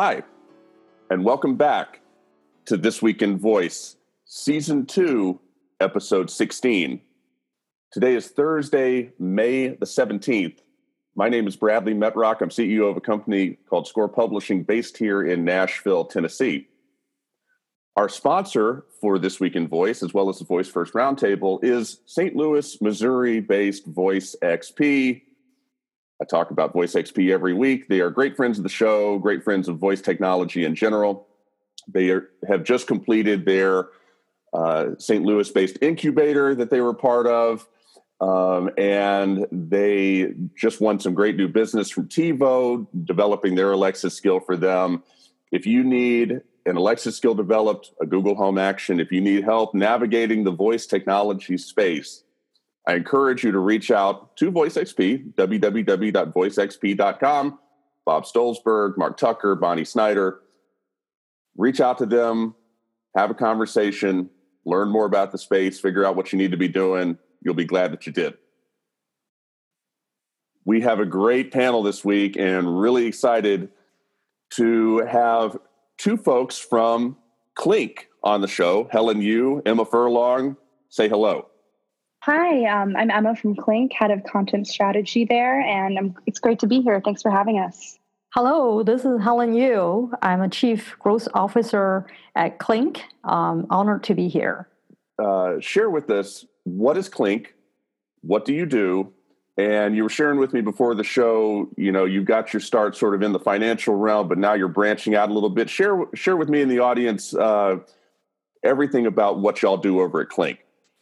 Hi, and welcome back to This Week in Voice, Season 2, Episode 16. Today is Thursday, May the 17th. My name is Bradley Metrock. I'm CEO of a company called Score Publishing based here in Nashville, Tennessee. Our sponsor for This Week in Voice, as well as the Voice First Roundtable, is St. Louis, Missouri based Voice XP. I talk about Voice XP every week. They are great friends of the show, great friends of voice technology in general. They are, have just completed their uh, St. Louis based incubator that they were part of. Um, and they just won some great new business from TiVo, developing their Alexa skill for them. If you need an Alexa skill developed, a Google Home action, if you need help navigating the voice technology space, I encourage you to reach out to VoiceXP, www.voicexp.com. Bob Stolzberg, Mark Tucker, Bonnie Snyder. Reach out to them, have a conversation, learn more about the space, figure out what you need to be doing. You'll be glad that you did. We have a great panel this week and really excited to have two folks from Clinc on the show Helen Yu, Emma Furlong. Say hello. Hi, um, I'm Emma from Clinc, head of content strategy there, and I'm, it's great to be here. Thanks for having us. Hello, this is Helen Yu. I'm a chief growth officer at Clinc. Um, honored to be here. Uh, share with us what is Clinc, what do you do, and you were sharing with me before the show. You know, you got your start sort of in the financial realm, but now you're branching out a little bit. Share share with me in the audience uh, everything about what y'all do over at Clinc.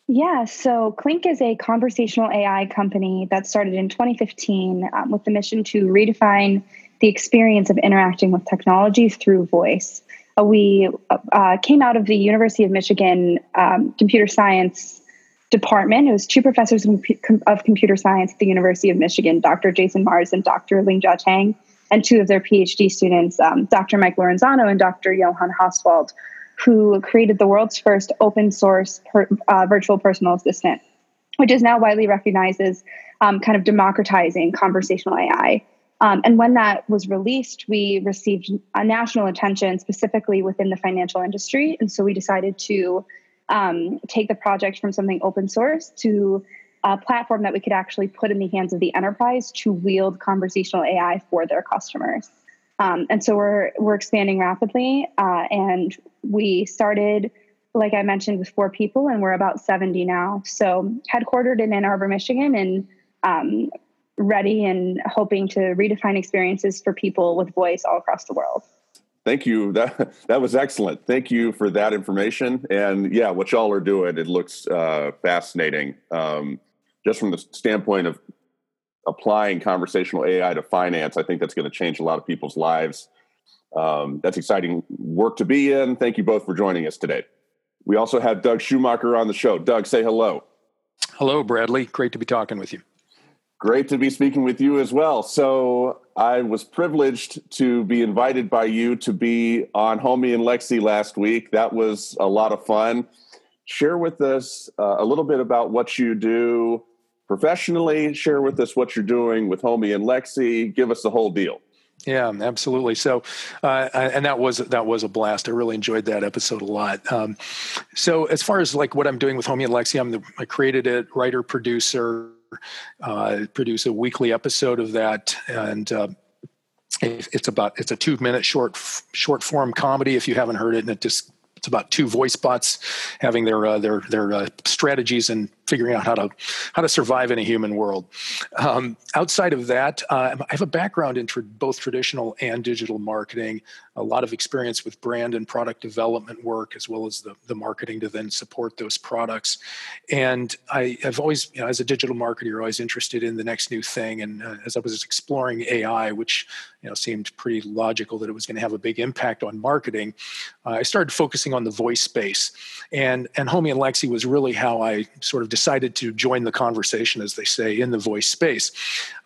Yeah, so Clinc is a conversational AI company that started in 2015 um, with the mission to redefine the experience of interacting with technology through voice. Uh, we uh, came out of the University of Michigan um, computer science department. It was two professors of computer science at the University of Michigan, Dr. Jason Mars and Dr. Lingjia Tang, and two of their PhD students, um, Dr. Mike Laurenzano and Dr. Johann Hauswald, who created the world's first open source per, uh, virtual personal assistant, which is now widely recognized as um, kind of democratizing conversational AI. Um, and when that was released, we received a national attention, specifically within the financial industry. And so we decided to um, take the project from something open source to a platform that we could actually put in the hands of the enterprise to wield conversational AI for their customers. Um, and so we're we're expanding rapidly, uh, and we started, like I mentioned, with four people, and we're about seventy now. So headquartered in Ann Arbor, Michigan, and um, ready and hoping to redefine experiences for people with voice all across the world. Thank you. That that was excellent. Thank you for that information. And yeah, what y'all are doing, it looks uh, fascinating. Um, just from the standpoint of applying conversational AI to finance, I think that's going to change a lot of people's lives. Um, that's exciting work to be in. Thank you both for joining us today. We also have Doug Schumacher on the show. Doug, say hello. Hello, Bradley. Great to be talking with you. Great to be speaking with you as well. So, I was privileged to be invited by you to be on Homie and Lexi last week. That was a lot of fun. Share with us uh, a little bit about what you do, professionally. Share with us what you're doing with Homie and Lexi. Give us the whole deal. Yeah, absolutely. So, uh, and that was that was a blast. I really enjoyed that episode a lot. Um, so, as far as like what I'm doing with Homie and Lexi, I'm the I created it, writer, producer, uh, produce a weekly episode of that, and. Uh, it's about it's a two minute short short form comedy if you haven't heard it and it just it's about two voice bots having their uh, their their uh, strategies and figuring out how to how to survive in a human world. Um, outside of that, uh, I have a background in both traditional and digital marketing, a lot of experience with brand and product development work, as well as the, the marketing to then support those products. And I have always, you know, as a digital marketer, you're always interested in the next new thing. And uh, as I was exploring AI, which you know seemed pretty logical that it was going to have a big impact on marketing, uh, I started focusing on the voice space. And and Homie and Lexi was really how I sort of decided to join the conversation, as they say, in the voice space.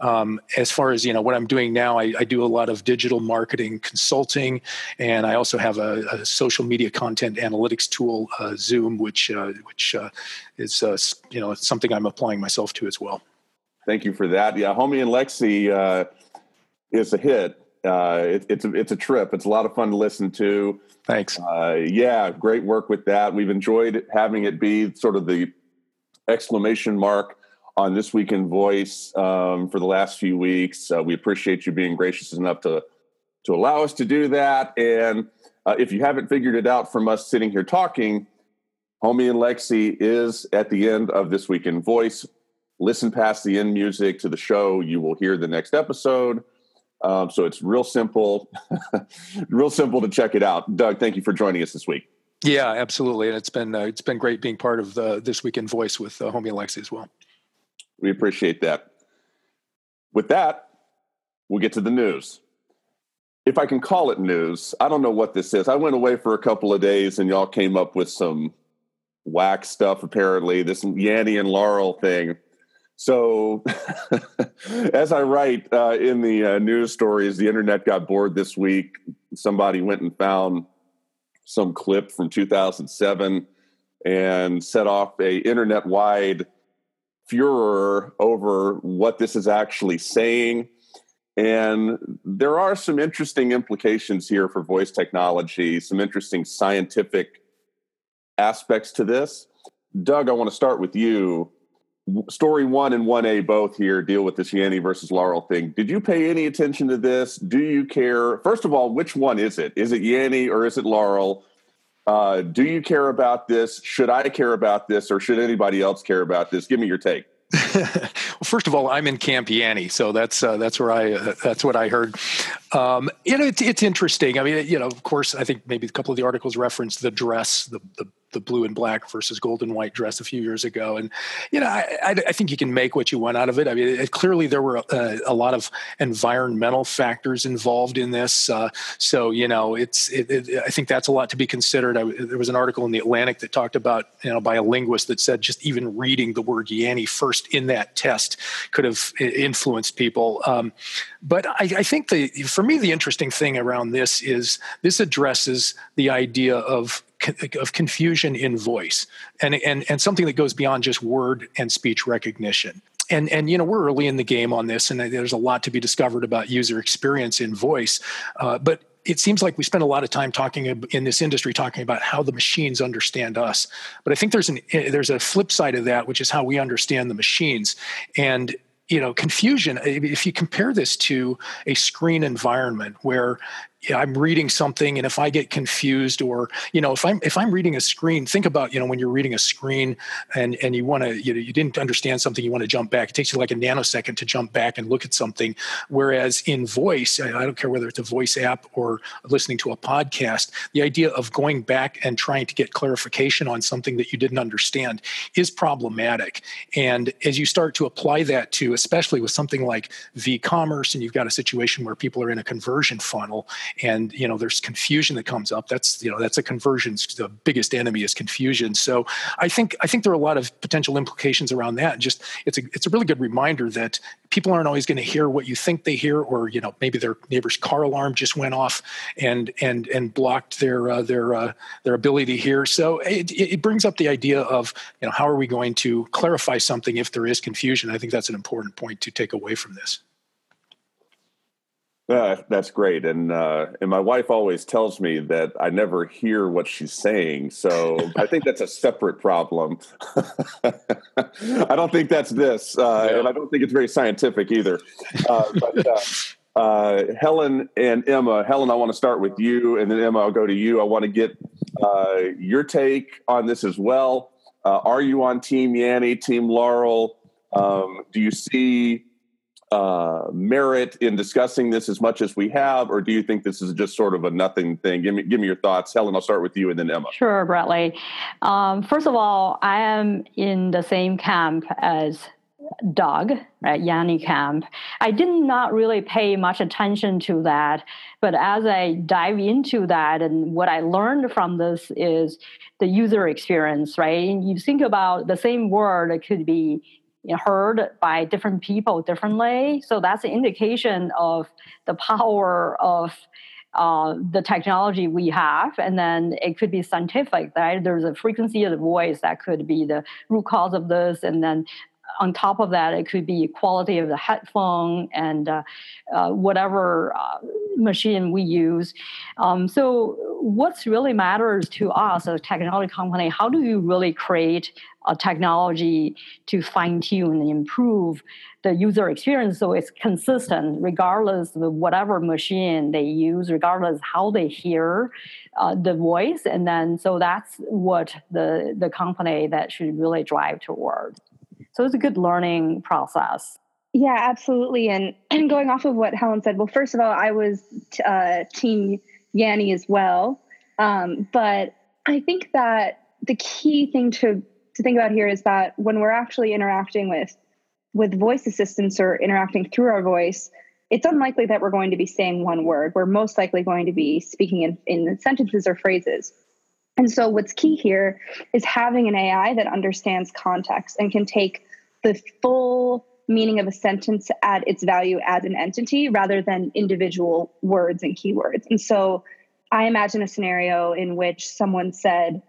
Um, as far as you know, what I'm doing now, I, I, do a lot of digital marketing consulting, and I also have a, a social media content analytics tool, uh, Zoom, which uh, which uh, is uh, you know something I'm applying myself to as well. Thank you for that. Yeah, Homie and Lexi is a hit. Uh, it, it's a, it's a trip. It's a lot of fun to listen to. Thanks. Uh, yeah, great work with that. We've enjoyed having it be sort of the exclamation mark on this week in voice um, for the last few weeks. Uh, we appreciate you being gracious enough to to allow us to do that. And uh, if you haven't figured it out from us sitting here talking, Homie and Lexi is at the end of this week in voice. Listen past the end music to the show. You will hear the next episode. Um, so it's real simple, real simple to check it out. Doug, thank you for joining us this week. Yeah, absolutely, and it's been uh, it's been great being part of the, this week in voice with uh, Homie and Lexi as well. We appreciate that. With that, we'll get to the news. If I can call it news, I don't know what this is. I went away for a couple of days and y'all came up with some whack stuff, apparently, this Yanny and Laurel thing. So, as I write uh, in the uh, news stories, the internet got bored this week. Somebody went and found some clip from 2007 and set off a internet wide furor over what this is actually saying. And there are some interesting implications here for voice technology, some interesting scientific aspects to this. Doug, I want to start with you. Story one and 1A both here deal with this Yanny versus Laurel thing. Did you pay any attention to this? Do you care? First of all, which one is it? Is it Yanny or is it Laurel? Uh, do you care about this? Should I care about this, or should anybody else care about this? Give me your take. well, first of all, I'm in Camp Yanny, so that's uh, that's where I uh, that's what I heard. Um, you know, it's, it's interesting. I mean, you know, of course, I think maybe a couple of the articles referenced the dress, the the the blue and black versus gold and white dress a few years ago. And, you know, I, I, think you can make what you want out of it. I mean, it, clearly there were a, a, lot of environmental factors involved in this. Uh, so, you know, it's, it, it, I think that's a lot to be considered. I, there was an article in the Atlantic that talked about, you know, by a linguist that said just even reading the word Yanny first in that test could have influenced people. Um, but I, I think the, for me, the interesting thing around this is this addresses the idea of of confusion in voice and, and, and something that goes beyond just word and speech recognition. And and you know we're early in the game on this and there's a lot to be discovered about user experience in voice uh, but it seems like we spend a lot of time talking in this industry talking about how the machines understand us. But i think there's an there's a flip side of that which is how we understand the machines. And you know confusion if you compare this to a screen environment where I'm reading something and if I get confused or you know if I'm if I'm reading a screen think about you know when you're reading a screen and and you want to you know you didn't understand something you want to jump back. It takes you like a nanosecond to jump back and look at something. Whereas in voice I don't care whether it's a voice app or listening to a podcast the idea of going back and trying to get clarification on something that you didn't understand is problematic. And as you start to apply that to especially with something like v-commerce and you've got a situation where people are in a conversion funnel and you know there's confusion that comes up. That's you know that's a conversion. The biggest enemy is confusion. So i think i think there are a lot of potential implications around that. Just it's a it's a really good reminder that people aren't always going to hear what you think they hear or you know maybe their neighbor's car alarm just went off and and and blocked their uh, their uh, their ability to hear. So it, it brings up the idea of you know how are we going to clarify something if there is confusion? I think that's an important point to take away from this uh, that's great, and uh, and my wife always tells me that I never hear what she's saying. So I think that's a separate problem. I don't think that's this, uh, yeah. and I don't think it's very scientific either. Uh, but uh, uh, Helen and Emma, Helen, I want to start with you, and then Emma, I'll go to you. I want to get your take on this as well. are you on Team Yanny, Team Laurel? Um, do you see uh, merit in discussing this as much as we have, or do you think this is just sort of a nothing thing? Give me, give me your thoughts. Helen, I'll start with you and then Emma. Sure, Bradley. Um, first of all, I am in the same camp as Doug at Yanny Camp. I did not really pay much attention to that, but as I dive into that, and what I learned from this is the user experience, right? And You think about the same word, it could be heard by different people differently. So that's an indication of the power of uh, the technology we have, and then it could be scientific. Right? There's a frequency of the voice that could be the root cause of this, and then on top of that, it could be quality of the headphone and uh, uh, whatever uh, machine we use. Um, so, what's really matters to us as a technology company? How do you really create a technology to fine tune and improve the user experience so it's consistent regardless of whatever machine they use, regardless how they hear uh, the voice, and then so that's what the the company that should really drive toward. So it was a good learning process. Yeah, absolutely. And and going off of what Helen said, well, first of all, I was uh, Team Yanny as well, um, but I think that the key thing to to think about here is that when we're actually interacting with with voice assistants or interacting through our voice, it's unlikely that we're going to be saying one word. We're most likely going to be speaking in, in sentences or phrases. And so, what's key here is having an AI that understands context and can take the full meaning of a sentence at its value as an entity rather than individual words and keywords. And so, I imagine a scenario in which someone said,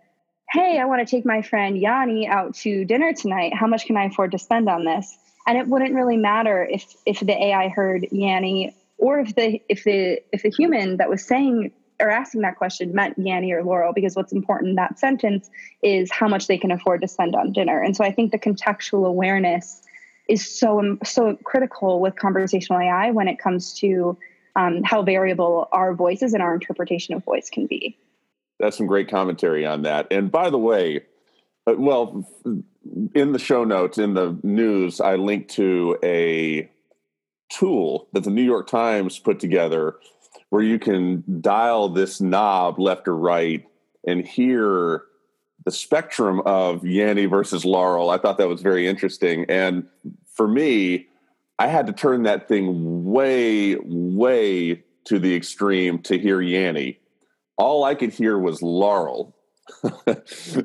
Hey, I want to take my friend Yanni out to dinner tonight. How much can I afford to spend on this? and it wouldn't really matter if if the AI heard Yanni or if the if the if the human that was saying or asking that question meant Yanni or Laurel because what's important in that sentence is how much they can afford to spend on dinner. And so I think the contextual awareness is so so critical with conversational AI when it comes to um, how variable our voices and our interpretation of voice can be. That's some great commentary on that. And by the way, uh, well, in the show notes in the news, I linked to a tool that the New York Times put together where you can dial this knob left or right and hear the spectrum of Yanny versus Laurel. I thought that was very interesting. And for me, I had to turn that thing way, way to the extreme to hear Yanny. All I could hear was Laurel.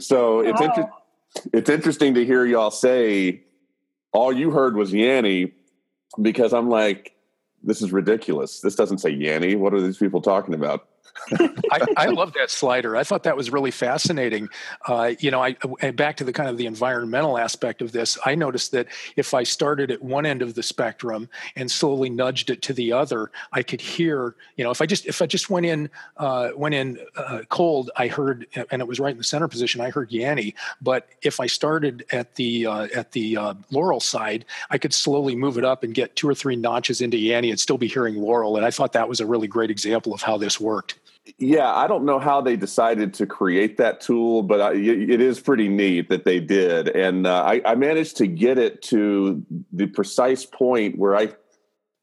so it's interesting oh. it's interesting to hear y'all say all you heard was Yanny because I'm like, this is ridiculous. This doesn't say Yanny. What are these people talking about? I, I, love that slider. I thought that was really fascinating. Uh, you know, I back to the kind of the environmental aspect of this. I noticed that if I started at one end of the spectrum and slowly nudged it to the other, I could hear. You know, if I just if I just went in uh, went in uh, cold, I heard, and it was right in the center position. I heard Yanny. But if I started at the uh, at the uh, Laurel side, I could slowly move it up and get two or three notches into Yanny and still be hearing Laurel. And I thought that was a really great example of how this worked yeah, I don't know how they decided to create that tool, but I, it is pretty neat that they did. And uh, I, I, managed to get it to the precise point where I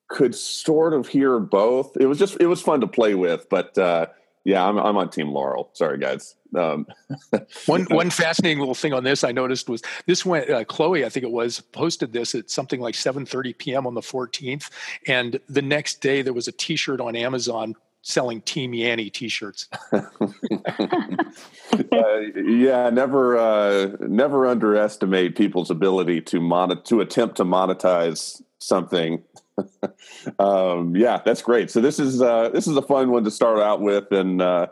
could sort of hear both. It was just it was fun to play with, but uh, yeah, I'm I'm on Team Laurel. Sorry, guys. Um, one one fascinating little thing on this I noticed was this went uh, Cloe I think it was posted this at something like 7:30 p.m. on the 14th, and the next day there was a T-shirt on Amazon selling Team Yanny T-shirts. uh, yeah, never uh, never underestimate people's ability to mon- to attempt to monetize something. um, yeah, that's great. So this is uh, this is a fun one to start out with, and uh,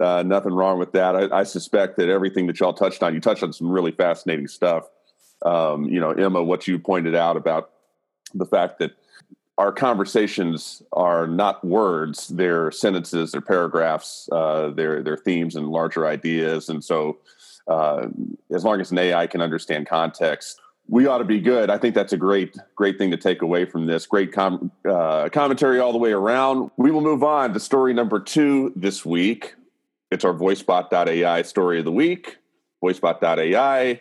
uh, nothing wrong with that. I, I, suspect that everything that y'all touched on, you touched on some really fascinating stuff. Um, you know, Emma, what you pointed out about the fact that our conversations are not words; they're sentences, they're paragraphs, uh, they're they're themes and larger ideas. And so, uh, as long as an AI can understand context, we ought to be good. I think that's a great great thing to take away from this. Great com- uh, commentary all the way around. We will move on to story number two this week. It's our VoiceBot.ai story of the week. VoiceBot.ai,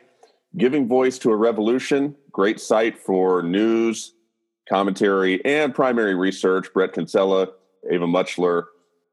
giving voice to a revolution. Great site for news commentary, and primary research. Bret Kinsella, Ava Mutchler,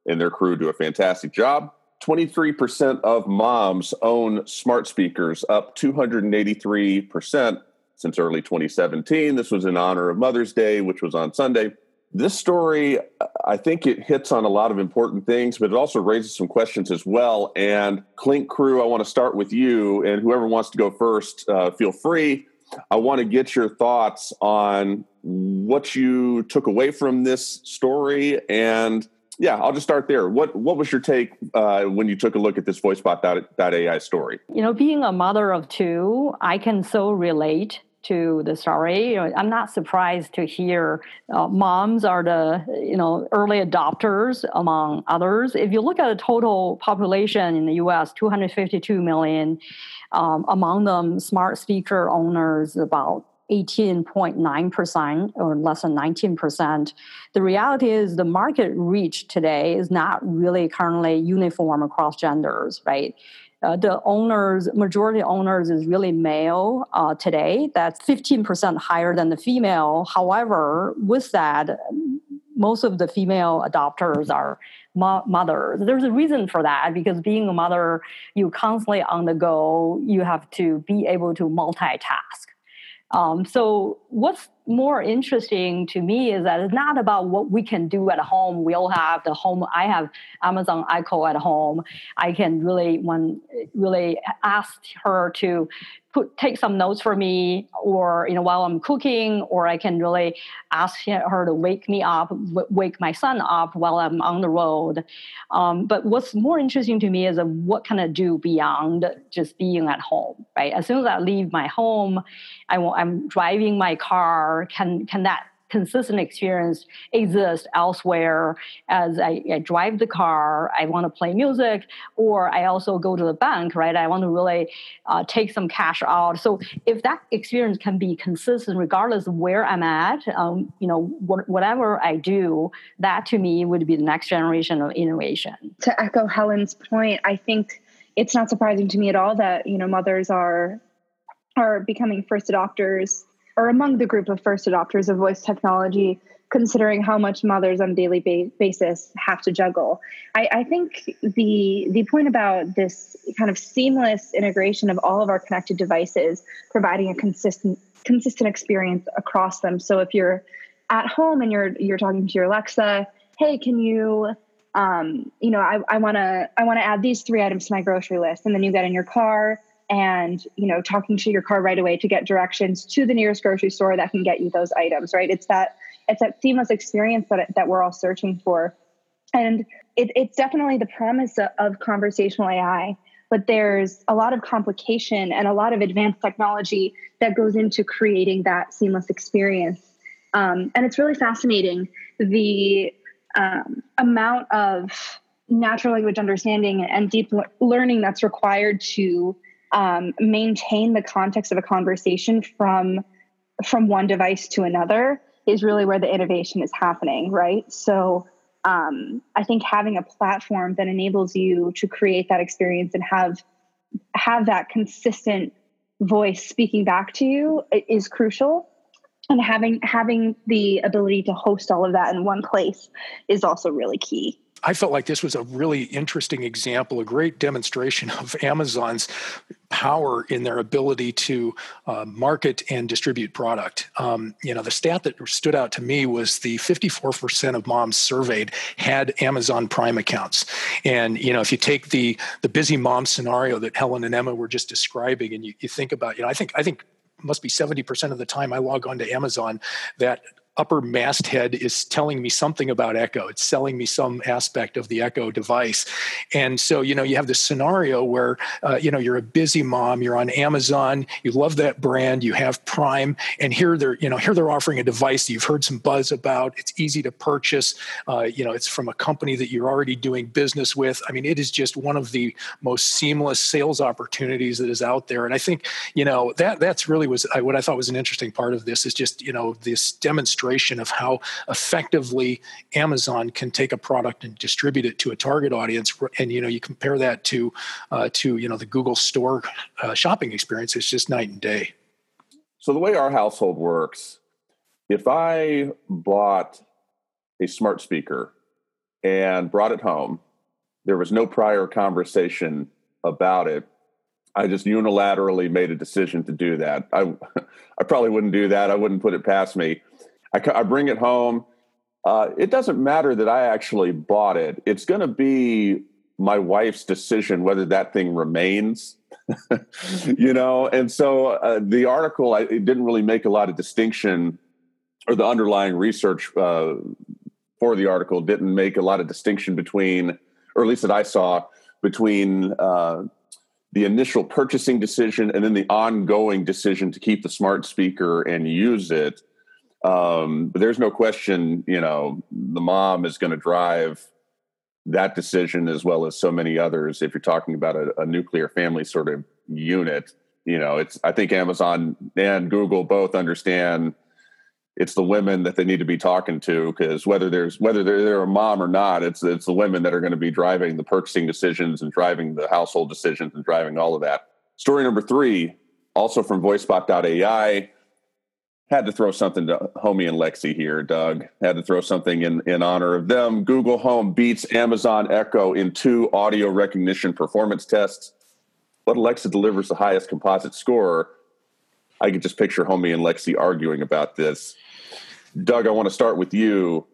and their crew do a fantastic job. 23% of moms own smart speakers, up 283% since early 2017. This was in honor of Mother's Day, which was on Sunday. This story, I think it hits on a lot of important things, but it also raises some questions as well. And Clinc Crew, I want to start with you, and whoever wants to go first, uh, feel free. I want to get your thoughts on what you took away from this story and yeah i'll just start there what what was your take uh, when you took a look at this voicebot.ai story you know being a mother of two i can so relate to the story. I'm not surprised to hear uh, moms are the you know early adopters among others. If you look at the total population in the U.S., 252 million, um, among them smart speaker owners about 18.9% or less than 19%. The reality is the market reach today is not really currently uniform across genders, right? Uh, the owners, majority owners is really male uh, today. That's 15% higher than the female. However, with that, most of the female adopters are mo- mothers. There's a reason for that because being a mother, you constantly on the go. You have to be able to multitask. Um, so what's more interesting to me is that it's not about what we can do at home. We all have the home. I have Amazon Echo at home. I can really when really ask her to put take some notes for me or you know while i'm cooking or i can really ask her to wake me up wake my son up while i'm on the road um, but what's more interesting to me is what can i do beyond just being at home right as soon as i leave my home I, i'm driving my car can can that consistent experience exist elsewhere as I, I drive the car, I want to play music, or I also go to the bank, right? I want to really uh, take some cash out. So if that experience can be consistent regardless of where I'm at, um, you know, wh- whatever I do, that to me would be the next generation of innovation. To echo Helen's point, I think it's not surprising to me at all that, you know, mothers are are becoming first adopters or among the group of first adopters of voice technology, considering how much mothers on a daily ba- basis have to juggle. I, I think the the point about this kind of seamless integration of all of our connected devices, providing a consistent consistent experience across them. So if you're at home and you're you're talking to your Alexa, hey, can you um, you know, I, I wanna I wanna add these three items to my grocery list, and then you get in your car and you know talking to your car right away to get directions to the nearest grocery store that can get you those items right? It's that it's that seamless experience that, that we're all searching for. And it, it's definitely the promise of, of conversational ai but there's a lot of complication and a lot of advanced technology that goes into creating that seamless experience. Um, and it's really fascinating. The um, amount of natural language understanding and deep learning that's required to um, maintain the context of a conversation from from one device to another is really where the innovation is happening right? So um, i think having a platform that enables you to create that experience and have have that consistent voice speaking back to you is crucial. And having having the ability to host all of that in one place is also really key I felt like this was a really interesting example, a great demonstration of Amazon's power in their ability to uh, market and distribute product. Um, you know, the stat that stood out to me was the 54% of moms surveyed had Amazon Prime accounts. And you know, if you take the the busy mom scenario that Helen and Emma were just describing, and you, you think about, you know, I think I think must be 70% of the time I log on to Amazon that upper masthead is telling me something about Echo. It's selling me some aspect of the Echo device. And so, you know, you have this scenario where, uh, you know, you're a busy mom, you're on Amazon, you love that brand, you have Prime, and here they're, you know, here they're offering a device that you've heard some buzz about. It's easy to purchase. Uh, you know, it's from a company that you're already doing business with. I mean, it is just one of the most seamless sales opportunities that is out there. And I think, you know, that that's really was what I thought was an interesting part of this is just, you know, this demonstration of how effectively Amazon can take a product and distribute it to a target audience. And you know, you compare that to uh, to you know the Google Store uh, shopping experience. It's just night and day. So the way our household works, if I bought a smart speaker and brought it home, there was no prior conversation about it. I just unilaterally made a decision to do that. I, I probably wouldn't do that. I wouldn't put it past me. I, I bring it home. Uh, it doesn't matter that I actually bought it. It's going to be my wife's decision whether that thing remains. you know, and so uh, the article I, it didn't really make a lot of distinction, or the underlying research uh, for the article didn't make a lot of distinction between, or at least that I saw between uh, the initial purchasing decision and then the ongoing decision to keep the smart speaker and use it. Um, but there's no question, you know, the mom is going to drive that decision as well as so many others. If you're talking about a, a nuclear family sort of unit, you know, it's I think Amazon and Google both understand it's the women that they need to be talking to because whether there's whether they're, they're, a mom or not, it's it's the women that are going to be driving the purchasing decisions and driving the household decisions and driving all of that. Story number three, also from VoiceBot.ai, had to throw something to Homie and Lexi here, Doug. Had to throw something in in honor of them. Google Home beats Amazon Echo in two audio recognition performance tests. But Alexa delivers the highest composite score. I could just picture Homie and Lexi arguing about this Doug, I want to start with you.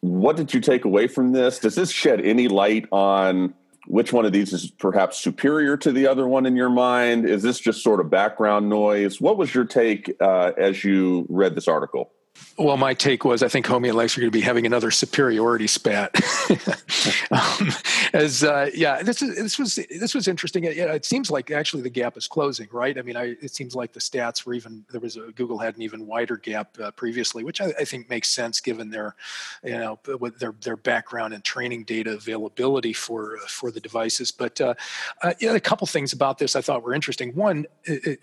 What did you take away from this? Does this shed any light on which one of these is perhaps superior to the other one in your mind? Is this just sort of background noise? What was your take uh, as you read this article? Well, my take was I think Homie and Lex are going to be having another superiority spat. um, as uh, yeah, this is this was this was interesting. It, it, seems like actually the gap is closing, right? I mean, I, it seems like the stats were even there was a Google had an even wider gap uh, previously, which I, I, think makes sense given their you know their their background and training data availability for uh, for the devices. But uh, uh, yeah, a couple things about this I thought were interesting. One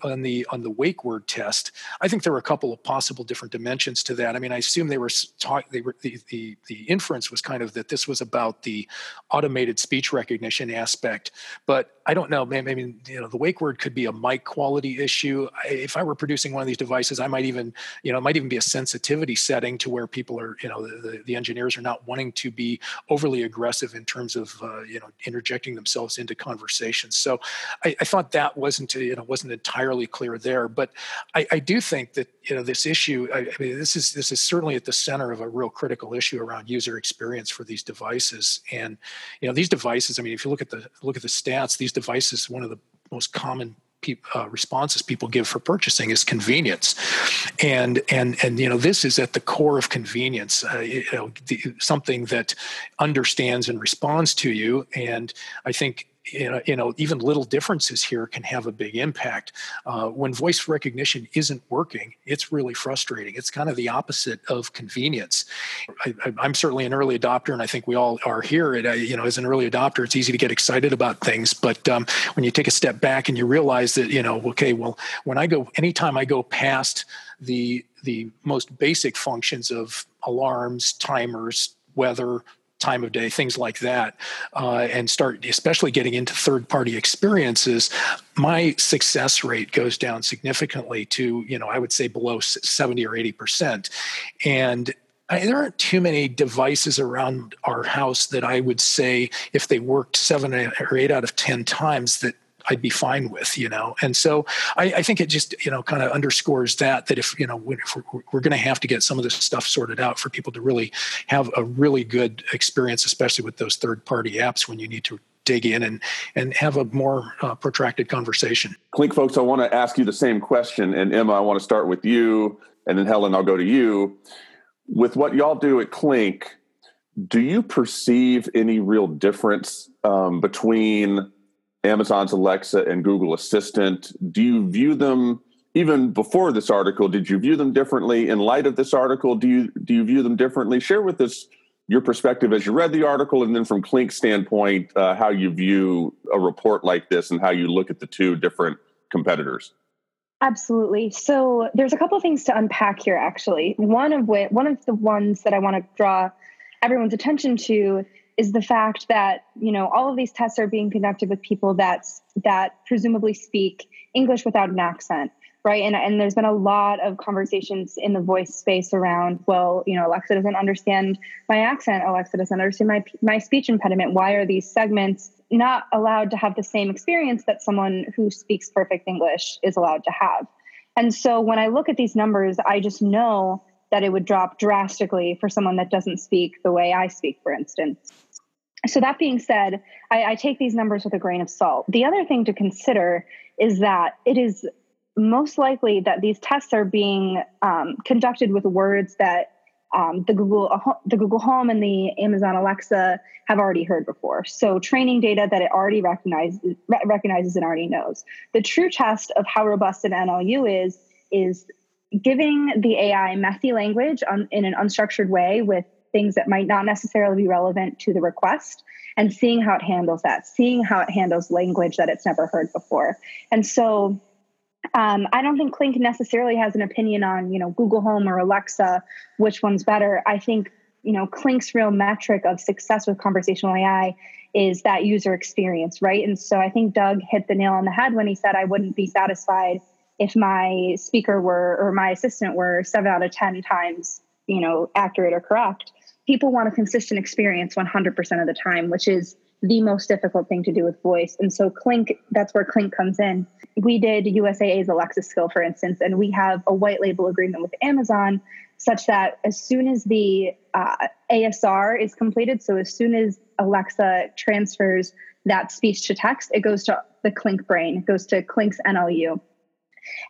on the on the wake word test, I think there were a couple of possible different dimensions to that. I mean, I assume they were talk, they were the, the the inference was kind of that this was about the automated speech recognition aspect, but I don't know. Maybe I mean you know the wake word could be a mic quality issue. If I were producing one of these devices, I might even you know it might even be a sensitivity setting to where people are you know the, the engineers are not wanting to be overly aggressive in terms of uh, you know interjecting themselves into conversations. So I, I, thought that wasn't you know wasn't entirely clear there, but I, I do think that you know this issue. I, I mean, this is this is certainly at the center of a real critical issue around user experience for these devices, and you know these devices. I mean, if you look at the look at the stats, these devices, one of the most common uh, responses people give for purchasing is convenience, and and and you know this is at the core of convenience. Uh, you know, the, something that understands and responds to you, and I think you know, even little differences here can have a big impact. Uh, when voice recognition isn't working, it's really frustrating. It's kind of the opposite of convenience. I, am certainly an early adopter, and I think we all are here. At, you know, as an early adopter, it's easy to get excited about things, but um, when you take a step back and you realize that, you know, okay, well, when I go, anytime I go past the the most basic functions of alarms, timers, weather, time of day, things like that, uh, and start especially getting into third party experiences, my success rate goes down significantly to, you know, I would say below 70 or 80%. And I, there aren't too many devices around our house that I would say, if they worked seven or eight out of 10 times, that I'd be fine with, you know. And so I, I think it just, you know, kind of underscores that that if you know if we're, we're going to have to get some of this stuff sorted out for people to really have a really good experience, especially with those third-party apps when you need to dig in and and have a more uh, protracted conversation. Clinc folks, I want to ask you the same question, and Emma, I want to start with you, and then Helen, I'll go to you. With what y'all do at Clinc, do you perceive any real difference um, between Amazon's Alexa and Google Assistant. Do you view them even before this article? Did you view them differently in light of this article? Do you do you view them differently? Share with us your perspective as you read the article, and then from Clinc's standpoint, uh, how you view a report like this and how you look at the two different competitors. Absolutely. So there's a couple of things to unpack here. Actually, one of which, one of the ones that I want to draw everyone's attention to is the fact that you know all of these tests are being conducted with people that that presumably speak English without an accent, right? And and there's been a lot of conversations in the voice space around, well, you know, Alexa doesn't understand my accent, Alexa doesn't understand my my speech impediment. Why are these segments not allowed to have the same experience that someone who speaks perfect English is allowed to have? And so when I look at these numbers, I just know that it would drop drastically for someone that doesn't speak the way I speak, for instance. So, that being said, I, I, take these numbers with a grain of salt. The other thing to consider is that it is most likely that these tests are being um, conducted with words that um, the Google uh, the Google Home and the Amazon Alexa have already heard before. So training data that it already recognizes recognizes and already knows. The true test of how robust an NLU is is giving the AI messy language on, in an unstructured way with things that might not necessarily be relevant to the request and seeing how it handles that, seeing how it handles language that it's never heard before. And so um, I don't think Clinc necessarily has an opinion on, you know, Google Home or Alexa, which one's better. I think, you know, Clinc's real metric of success with conversational AI is that user experience, right? And so I think Doug hit the nail on the head when he said I wouldn't be satisfied if my speaker were or my assistant were seven out of 10 times, you know, accurate or correct. People want a consistent experience 100% of the time, which is the most difficult thing to do with voice. And so Clinc, that's where Clinc comes in. We did USAA's Alexa skill, for instance, and we have a white label agreement with Amazon such that as soon as the uh, ASR is completed, so as soon as Alexa transfers that speech to text, it goes to the Clinc brain, it goes to Clinc's NLU.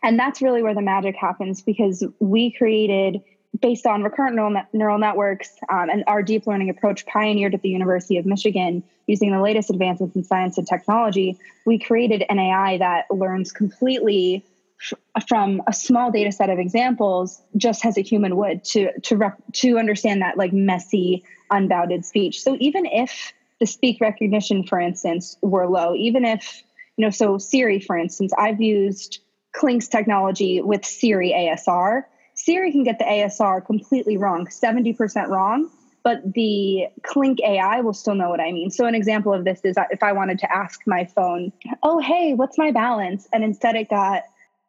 And that's really where the magic happens because we created based on recurrent neural, net, neural networks um, and our deep learning approach pioneered at the University of Michigan using the latest advancements in science and technology, we created an AI that learns completely f- from a small data set of examples, just as a human would to to to understand that like messy, unbounded speech. So even if the speak recognition, for instance, were low, even if you know, so Siri, for instance, I've used Clinc's technology with Siri ASR Siri can get the ASR completely wrong, 70% wrong, but the Clinc AI will still know what I mean. So, an example of this is if I wanted to ask my phone, oh, hey, what's my balance? And instead it got,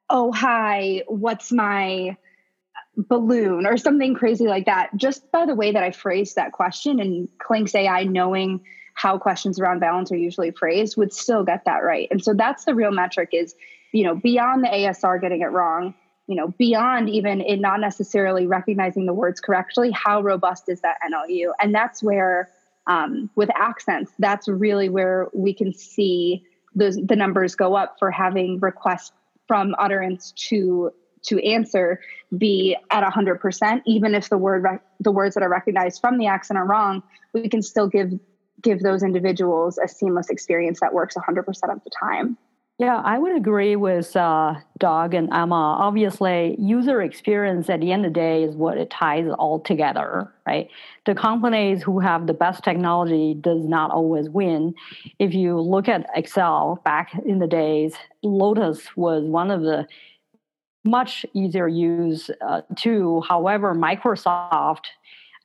oh, hi, what's my balloon or something crazy like that. Just by the way that I phrased that question and Clinc's AI knowing how questions around balance are usually phrased would still get that right. And so that's the real metric is, you know, beyond the ASR getting it wrong, you know beyond even it not necessarily recognizing the words correctly how robust is that nlu and that's where um, with accents that's really where we can see those the numbers go up for having requests from utterance to to answer be at 100% even if the word the words that are recognized from the accent are wrong we can still give give those individuals a seamless experience that works 100% of the time yeah, I would agree with uh, Doug and Emma. Obviously, user experience at the end of the day is what it ties all together, right? The companies who have the best technology does not always win. If you look at Excel back in the days, Lotus was one of the much easier use uh, to. However, Microsoft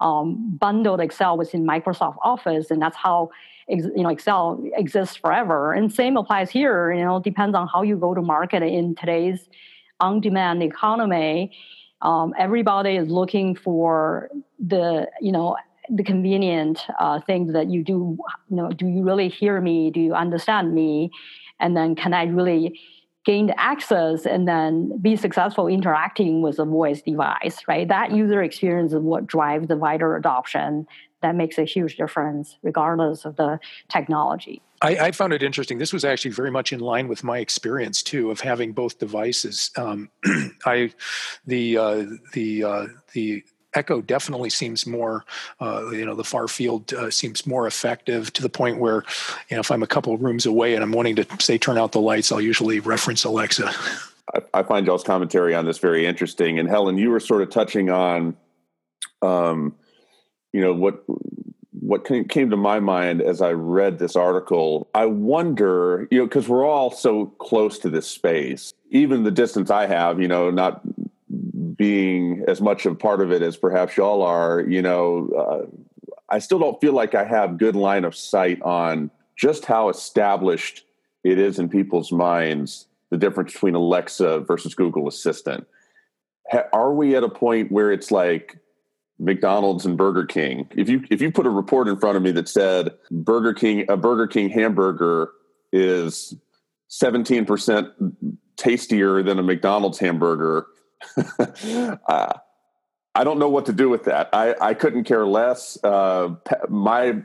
um, bundled Excel within Microsoft Office, and that's how you know excel exists forever. And same applies here you know depends on how you go to market in today's on-demand economy. Um, everybody is looking for the you know the convenient uh, things that you do you know do you really hear me? Do you understand me? And then can i really gain access and then be successful interacting with a voice device right? That user experience is what drives the wider adoption that makes a huge difference regardless of the technology. I, I, found it interesting. This was actually very much in line with my experience too of having both devices. Um, I the uh, the uh, the Echo definitely seems more, uh, you know, the far field uh, seems more effective to the point where, you know, if I'm a couple of rooms away and I'm wanting to say turn out the lights, I'll usually reference Alexa. I, I find y'all's commentary on this very interesting. And Helen, you were sort of touching on, um, you know what what came to my mind as I read this article, I wonder, you know, because we're all so close to this space, even the distance I have, you know, not being as much a part of it as perhaps y'all are, you know, uh, I still don't feel like I have good line of sight on just how established it is in people's minds the difference between Alexa versus Google Assistant. Ha- are we at a point where it's like, McDonald's and Burger King. If you if you put a report in front of me that said Burger King a Burger King hamburger is 17% tastier than a McDonald's hamburger, uh, I don't know what to do with that. I, I couldn't care less. Uh, pa- my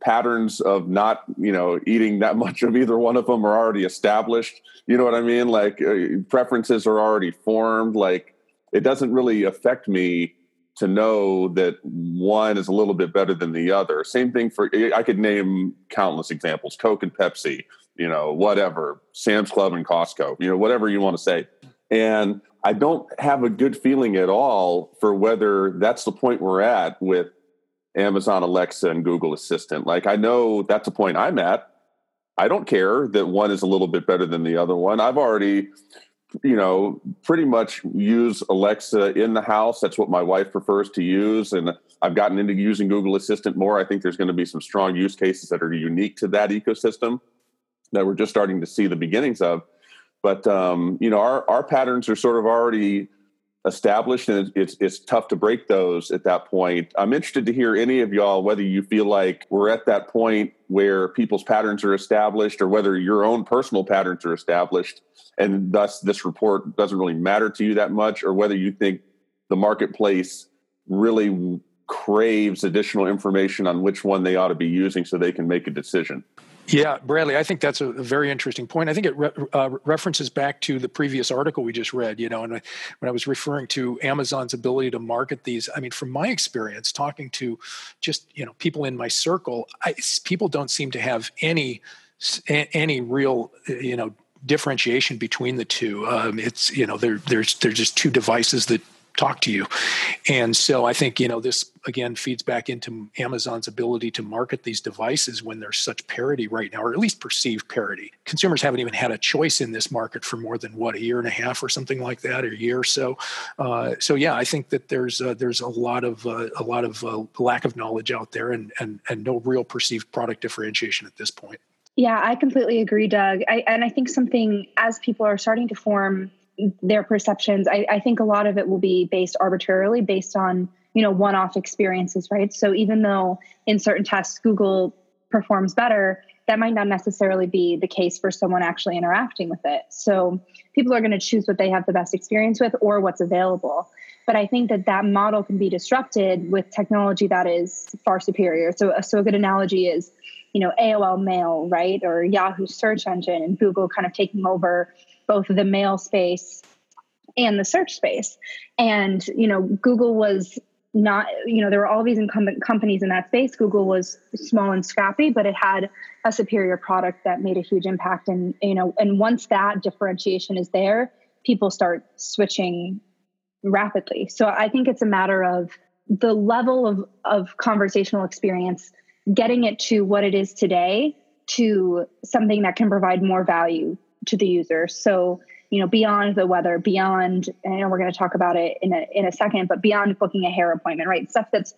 patterns of not, you know, eating that much of either one of them are already established. You know what I mean? Like uh, preferences are already formed. Like it doesn't really affect me to know that one is a little bit better than the other. Same thing for I could name countless examples: Coke and Pepsi, you know, whatever, Sam's Club and Costco, you know, whatever you want to say. And I don't have a good feeling at all for whether that's the point we're at with Amazon Alexa and Google Assistant. Like I know that's the point I'm at. I don't care that one is a little bit better than the other one. I've already you know, pretty much use Alexa in the house. That's what my wife prefers to use. And I've gotten into using Google Assistant more. I think there's going to be some strong use cases that are unique to that ecosystem that we're just starting to see the beginnings of. But, um, you know, our, our patterns are sort of already established and it's it's tough to break those at that point. I'm interested to hear any of y'all whether you feel like we're at that point where people's patterns are established or whether your own personal patterns are established and thus this report doesn't really matter to you that much or whether you think the marketplace really craves additional information on which one they ought to be using so they can make a decision. Yeah, Bradley, I think that's a, very interesting point. I think it re- uh, references back to the previous article we just read, you know, and when I was referring to Amazon's ability to market these, I mean, from my experience talking to just, you know, people in my circle, I, people don't seem to have any any real, you know, differentiation between the two. Um, it's, you know, there, there's, there's just two devices that talk to you. And so I think, you know, this again feeds back into Amazon's ability to market these devices when there's such parity right now, or at least perceived parity. Consumers haven't even had a choice in this market for more than what a year and a half or something like that, or a year or so. Uh, so yeah, I think that there's uh, there's a lot of uh, a lot of uh, lack of knowledge out there, and and and no real perceived product differentiation at this point. Yeah, I completely agree, Doug. I, and I think something as people are starting to form their perceptions. I, I, think a lot of it will be based arbitrarily based on you know one-off experiences right? So even though in certain tests google performs better that might not necessarily be the case for someone actually interacting with it. So people are going to choose what they have the best experience with or what's available. But i think that that model can be disrupted with technology that is far superior. So, a so a good analogy is you know aol mail right? Or yahoo search engine and google kind of taking over both the mail space and the search space. And, you know, Google was not, you know, there were all these incumbent companies in that space. Google was small and scrappy, but it had a superior product that made a huge impact. And, you know, and once that differentiation is there, people start switching rapidly. So I think it's a matter of the level of, of conversational experience, getting it to what it is today to something that can provide more value to the user. So, you know, beyond the weather, beyond, and we're going to talk about it in a, in a second, but beyond booking a hair appointment, right? Stuff that's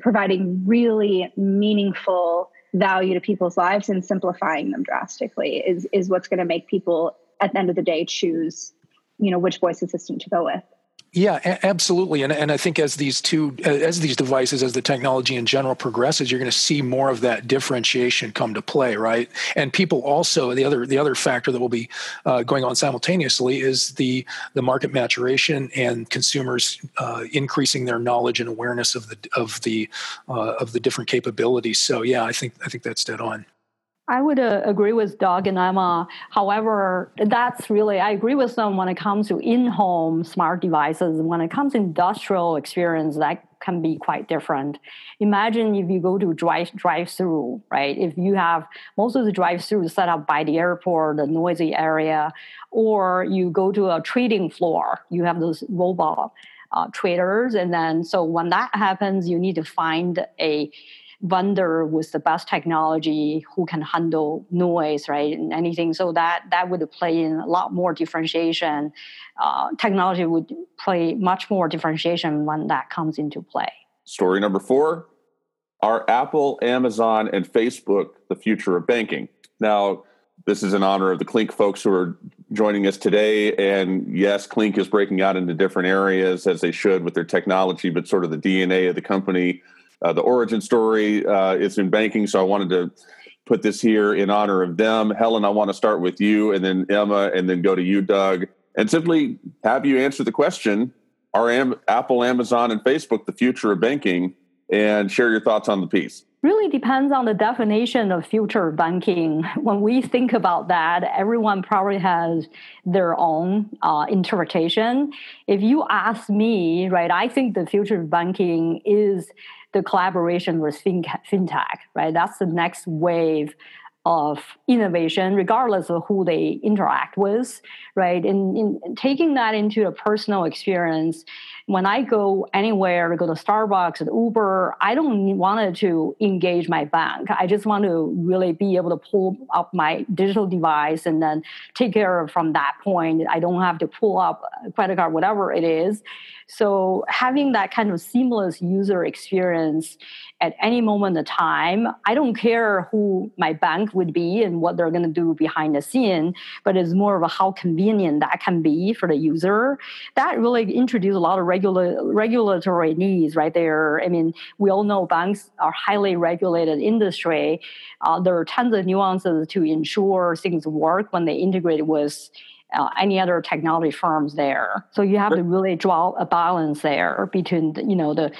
providing really meaningful value to people's lives and simplifying them drastically is, is what's going to make people at the end of the day choose, you know, which voice assistant to go with. Yeah, a- absolutely. And, and I think as these two, as these devices, as the technology in general progresses, you're going to see more of that differentiation come to play, right? And people also, the other, the other factor that will be uh, going on simultaneously is the, the market maturation and consumers uh, increasing their knowledge and awareness of the, of the, uh, of the different capabilities. So yeah, I think, I think that's dead on. I would uh, agree with Doug and Emma. However, that's really, I agree with them when it comes to in home smart devices. When it comes to industrial experience, that can be quite different. Imagine if you go to drive drive through, right? If you have most of the drive through set up by the airport, the noisy area, or you go to a trading floor, you have those robot uh, traders, and then so when that happens, you need to find a vendor with the best technology who can handle noise, right, and anything. So that that would play in a lot more differentiation. Uh, technology would play much more differentiation when that comes into play. Story number four: Are Apple, Amazon, and Facebook the future of banking? Now, this is in honor of the Clinc folks who are joining us today. And yes, Clinc is breaking out into different areas as they should with their technology, but sort of the DNA of the company uh, the origin story uh, is in banking, so I wanted to put this here in honor of them. Helen, I want to start with you, and then Emma, and then go to you, Doug, and simply have you answer the question: Are Am- Apple, Amazon, and Facebook the future of banking? And share your thoughts on the piece. really depends on the definition of future banking. When we think about that, everyone probably has their own uh, interpretation. If you ask me, right, I think the future of banking is the collaboration with fintech, right? That's the next wave of innovation, regardless of who they interact with, right? And in taking that into a personal experience, when I go anywhere, go to Starbucks and Uber, I don't want to engage my bank. I just want to really be able to pull up my digital device and then take care of from that point. I don't have to pull up credit card, whatever it is. So having that kind of seamless user experience at any moment of time, I don't care who my bank would be and what they're going to do behind the scene, but it's more of how convenient that can be for the user. That really introduced a lot of regular regulatory needs right there. I mean, we all know banks are highly regulated industry. Uh, there are tons of nuances to ensure things work when they integrate with uh, any other technology firms there. So you have to really draw a balance there between the, you know the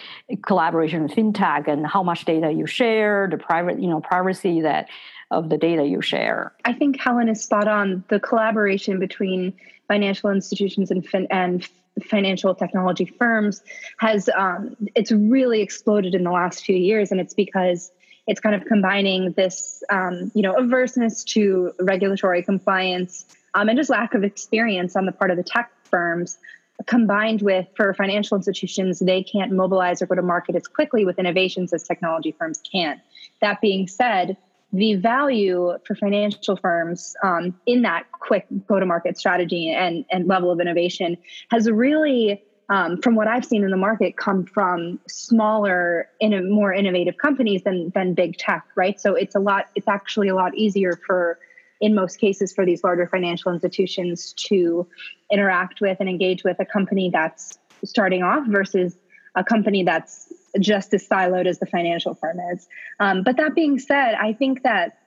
collaboration with fintech and how much data you share, the private you know privacy that of the data you share. I think Helen is spot on. The collaboration between financial institutions and fin- and financial technology firms has um, it's really exploded in the last few years, and it's because it's kind of combining this um, you know averseness to regulatory compliance um, and just lack of experience on the part of the tech firms combined with for financial institutions they can't mobilize or go to market as quickly with innovations as technology firms can. That being said the value for financial firms um, in that quick go to market strategy and, and level of innovation has really um, from what I've seen in the market, come from smaller, in more innovative companies than than big tech, right? So it's a lot. It's actually a lot easier for in most cases for these larger financial institutions to interact with and engage with a company that's starting off versus a company that's just as siloed as the financial firm is. Um, but that being said, I think that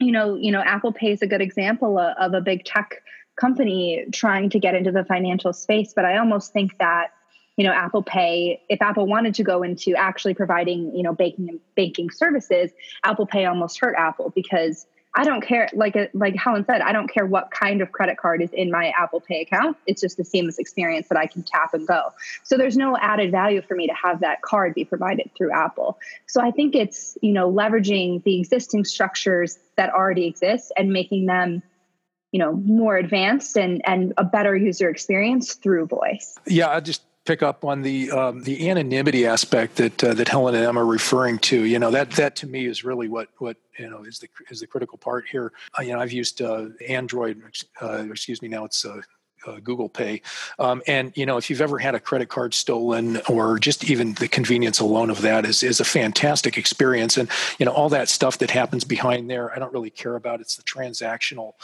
you know, you know, Apple Pay is a good example of, of a big tech company trying to get into the financial space. But I almost think that you know apple pay if apple wanted to go into actually providing you know banking banking services apple pay almost hurt apple because I don't care. Like uh, like Helen said, I don't care what kind of credit card is in my Apple Pay account. It's just the seamless experience that I can tap and go. So there's no added value for me to have that card be provided through Apple. So I think it's you know leveraging the existing structures that already exist and making them you know more advanced and and a better user experience through voice. Yeah, I just pick up on the um, the anonymity aspect that uh, that Helen and Emma are referring to. You know that that to me is really what what you know is the is the critical part here. Uh, you know I've used uh, Android, uh, excuse me, now it's. Uh, uh, Google Pay, um, and you know if you've ever had a credit card stolen, or just even the convenience alone of that is is a fantastic experience. And you know all that stuff that happens behind there, I don't really care about. It's the transactional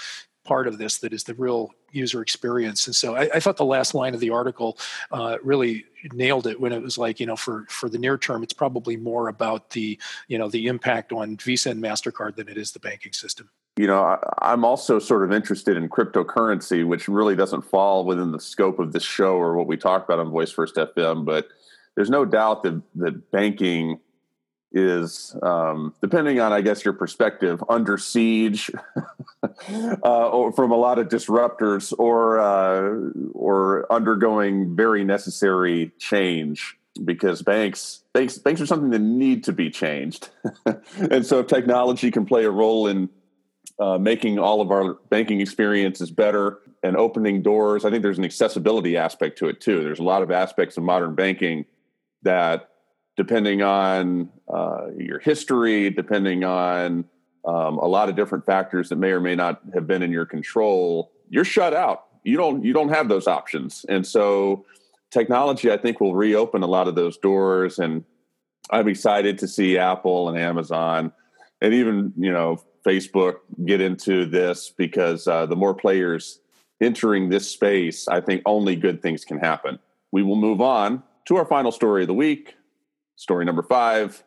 part of this that is the real user experience. And so I, I thought the last line of the article uh, really nailed it when it was like, you know, for for the near term, it's probably more about the you know the impact on Visa and Mastercard than it is the banking system. You know, I, I'm also sort of interested in cryptocurrency, which really doesn't fall within the scope of this show or what we talk about on Voice First FM. But there's no doubt that that banking is um, depending on i guess your perspective under siege uh, from a lot of disruptors or uh, or undergoing very necessary change because banks banks banks are something that need to be changed. And so if technology can play a role in uh, making all of our banking experiences better and opening doors i think there's an accessibility aspect to it too. There's a lot of aspects of modern banking that depending on uh, your history, depending on um, a lot of different factors that may or may not have been in your control, you're shut out. You don't you don't have those options, and so technology, I think, will reopen a lot of those doors. And I'm excited to see Apple and Amazon, and even you know Facebook get into this because uh, the more players entering this space, I think only good things can happen. We will move on to our final story of the week Story number five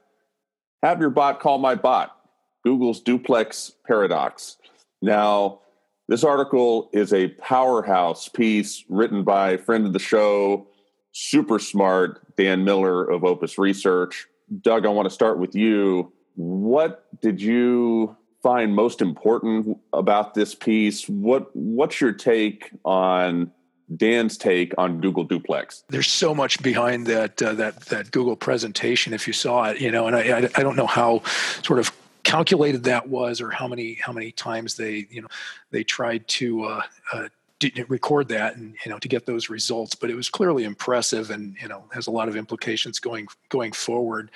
have your bot call my bot Google's duplex paradox. Now, this article is a powerhouse piece written by friend of the show, super smart Dan Miller of Opus Research. Doug, I want to start with you. what did you find most important about this piece? What what's your take on Dan's take on Google Duplex? There's so much behind that uh, that that Google presentation. If you saw it, you know, and I, I don't know how sort of calculated that was or how many how many times they you know they tried to uh, uh, record that and you know to get those results but it was clearly impressive and you know has a lot of implications going going forward.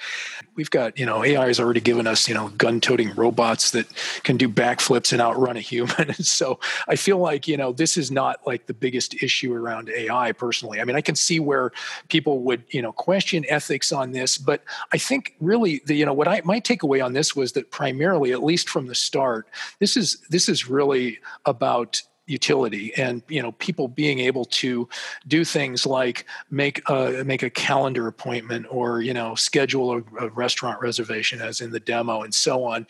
We've got you know ai has already given us you know gun toting robots that can do backflips and outrun a human. So i feel like you know this is not like the biggest issue around ai personally. I mean i can see where people would you know question ethics on this but i think really the you know what i my takeaway on this was that primarily at least from the start this is this is really about utility and you know people being able to do things like make a make a calendar appointment or you know schedule a, a, restaurant reservation as in the demo and so on.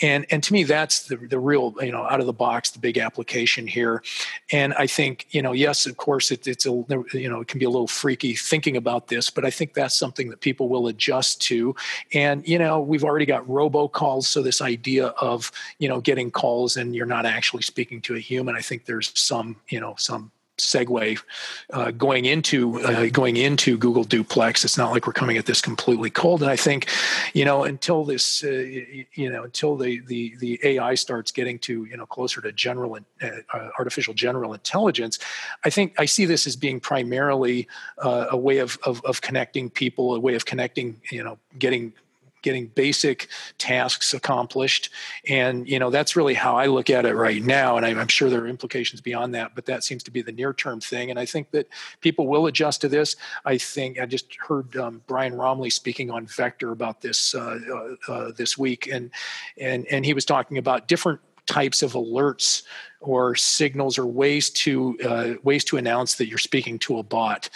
And and to me that's the the real you know out of the box the big application here. And i think you know yes of course it, it's a you know it can be a little freaky thinking about this but i think that's something that people will adjust to. And you know we've already got robocalls so this idea of you know getting calls and you're not actually speaking to a human i think think there's some, you know, some segue uh, going into uh, going into Google Duplex. It's not like we're coming at this completely cold. And I think, you know, until this, uh, you know, until the, the the AI starts getting to you know closer to general uh, uh, artificial general intelligence, I think I see this as being primarily uh, a way of, of of connecting people, a way of connecting, you know, getting getting basic tasks accomplished. And, you know, that's really how I look at it right now. And I'm sure there are implications beyond that, but that seems to be the near term thing. And I think that people will adjust to this. I think I just heard um, Brian Roemmele speaking on Vector about this uh, uh, uh, this week. And, and, and he was talking about different types of alerts or signals or ways to uh, ways to announce that you're speaking to a bot.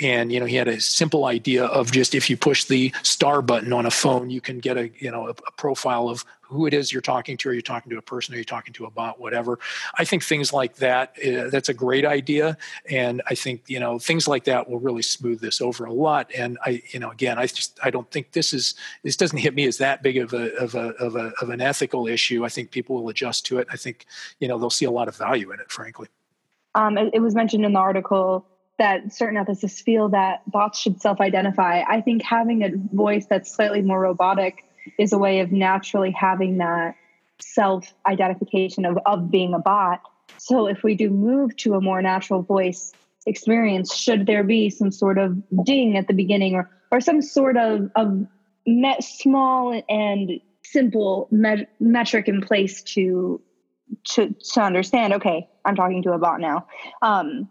And you know, he had a simple idea of just if you push the star button on a phone, you can get a you know a, a profile of who it is you're talking to. Are you talking to a person? Are you talking to a bot? Whatever. I think things like that uh, that's a great idea, and I think you know things like that will really smooth this over a lot. And I you know again I just I don't think this is this doesn't hit me as that big of a of a of, a, of an ethical issue. I think people will adjust to it. I think you know they'll see a lot of value in it, frankly. Um, it, it was mentioned in the article that certain ethicists feel that bots should self-identify. I think having a voice that's slightly more robotic is a way of naturally having that self-identification of, of being a bot. So if we do move to a more natural voice experience, should there be some sort of ding at the beginning or or some sort of of met small and simple me- metric in place to to to understand okay i'm talking to a bot now um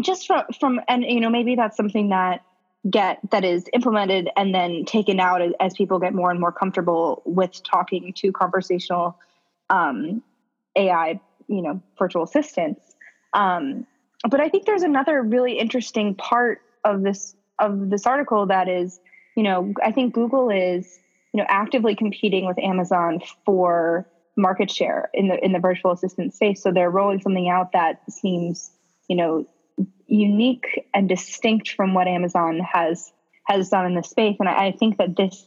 just from from and you know maybe that's something that get that is implemented and then taken out as, people get more and more comfortable with talking to conversational um ai you know virtual assistants um but i think there's another really interesting part of this of this article that is you know i think google is you know actively competing with amazon for market share in the in the virtual assistant space. So they're rolling something out that seems, you know, unique and distinct from what Amazon has has done in the space. And I, I think that this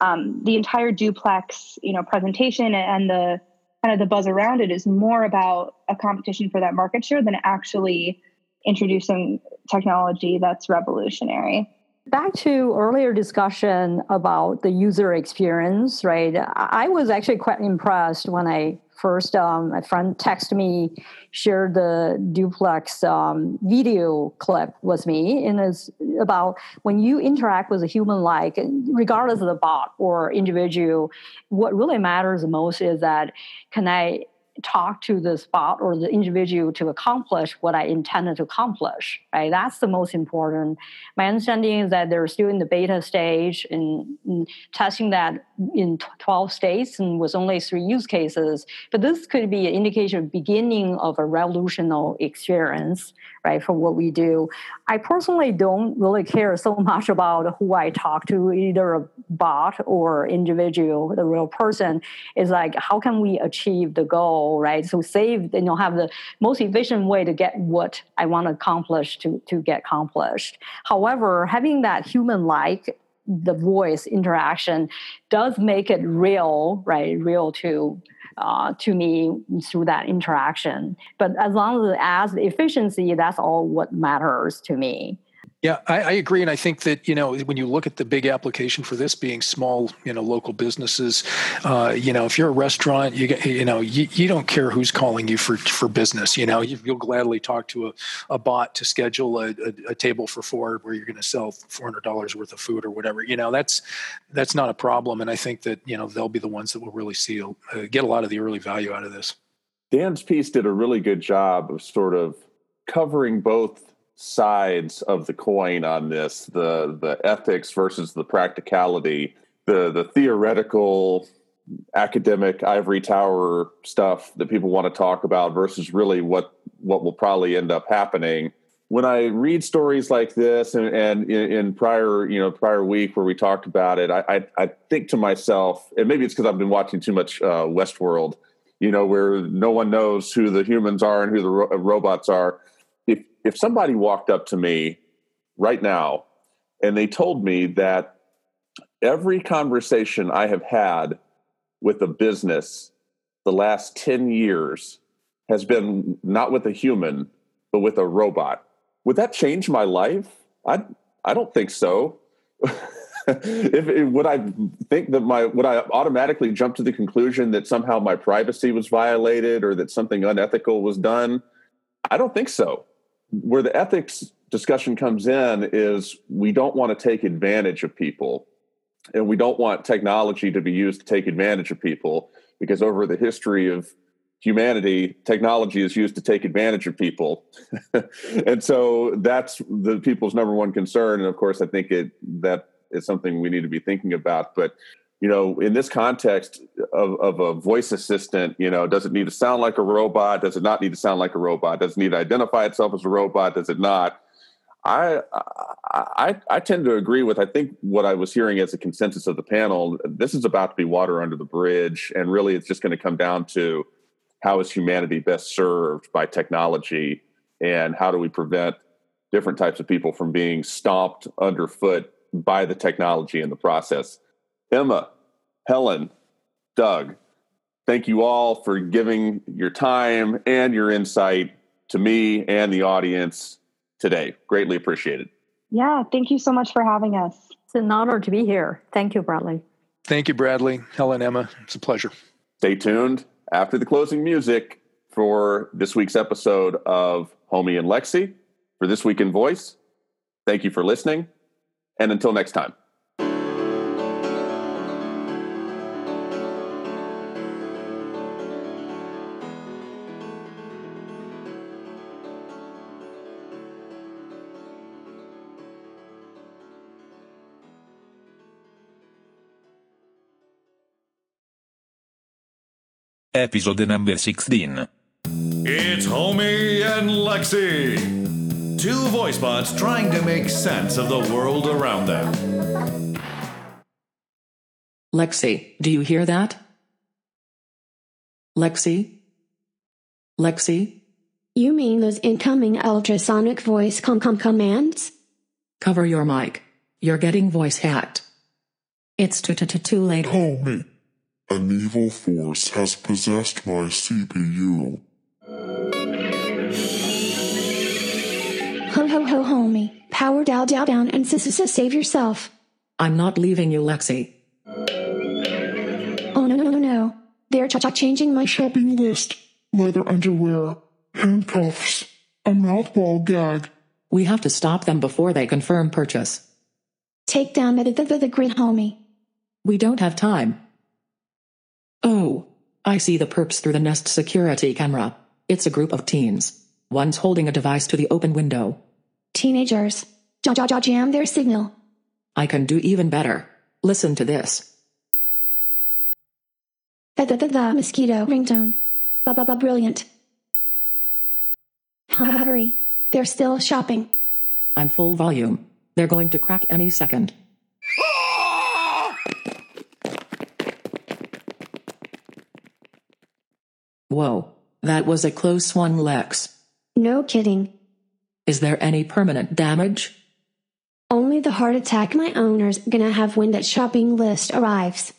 um, the entire duplex, you know, presentation and the kind of the buzz around it is more about a competition for that market share than actually introducing technology that's revolutionary back to earlier discussion about the user experience, right? I was actually quite impressed when I first um, a friend texted me, shared the duplex um, video clip with me, and it's about when you interact with a human, like regardless of the bot or individual, what really matters the most is that can I talk to the spot or the individual to accomplish what I intended to accomplish. Right, that's the most important. My understanding is that they're still in the beta stage and, mm, testing that in 12 states and with only three use cases. But this could be an indication of beginning of a revolutionary experience right, for what we do. I personally don't really care so much about who I talk to, either a bot or individual, the real person. Is like, how can we achieve the goal, right? So save, you know, have the most efficient way to get what I want to accomplish to, to get accomplished. However, having that human-like the voice interaction does make it real, right? Real to uh, to me through that interaction. But as long as adds efficiency, that's all what matters to me. Yeah, I, I, agree, and I think that you know when you look at the big application for this being small, you know, local businesses, uh, you know, if you're a restaurant, you get, you know, you, you don't care who's calling you for for business. You know, you, will gladly talk to a, a bot to schedule a, a, a table for four where you're going to sell four hundred dollars worth of food or whatever. You know, that's that's not a problem, and I think that you know they'll be the ones that will really see uh, get a lot of the early value out of this. Dan's piece did a really good job of sort of covering both sides of the coin on this the the ethics versus the practicality the the theoretical academic ivory tower stuff that people want to talk about versus really what what will probably end up happening. When i read stories like this and, and in, in, prior you know prior week where we talked about it i i, I think to myself and maybe it's because i've been watching too much uh, westworld you know where no one knows who the humans are and who the ro- robots are if somebody walked up to me right now and they told me that every conversation I have had with a business the last 10 years has been not with a human, but with a robot, would that change my life? I, I don't think so. if, if, would I think that my would I automatically jump to the conclusion that somehow my privacy was violated or that something unethical was done? I don't think so where the ethics discussion comes in is we don't want to take advantage of people and we don't want technology to be used to take advantage of people because over the history of humanity technology is used to take advantage of people. And so that's the people's number one concern and of course i think it that is something we need to be thinking about but you know, in this context of, of a voice assistant, you know, does it need to sound like a robot? Does it not need to sound like a robot? Does it need to identify itself as a robot? Does it not? I, I I tend to agree with I think what I was hearing as a consensus of the panel. This is about to be water under the bridge, and really, it's just going to come down to how is humanity best served by technology, and how do we prevent different types of people from being stomped underfoot by the technology in the process. Emma, Helen, Doug, thank you all for giving your time and your insight to me and the audience today. Greatly appreciated. Yeah, thank you so much for having us. It's an honor to be here. Thank you, Bradley. Thank you, Bradley, Helen, Emma. It's a pleasure. Stay tuned after the closing music for this week's episode of Homie and Lexi for This Week in Voice. Thank you for listening. And until next time. Episode number 16. It's Homie and Lexi. Two voice bots trying to make sense of the world around them. Lexi, do you hear that? Lexi? Lexi? You mean those incoming ultrasonic voice com com commands? Cover your mic. You're getting voice hacked. It's too too too late. Homie. An evil force has possessed my CPU. Ho ho ho homie, power down down down and s s save yourself. I'm not leaving you, Lexi. Oh no no no no. They're cha cha changing my shopping list. Leather underwear, handcuffs, a mouthball gag. We have to stop them before they confirm purchase. Take down the, the, the, the grid homie. We don't have time. Oh, I see the perps through the Nest security camera. It's a group of teens. One's holding a device to the open window. Teenagers. Ja ja ja jam their signal. I can do even better. Listen to this. The the the, the mosquito ringtone. Blah blah blah brilliant. Hurry. They're still shopping. I'm full volume. They're going to crack any second. Whoa, that was a close one, Lex. No kidding. Is there any permanent damage? Only the heart attack my owner's gonna have when that shopping list arrives.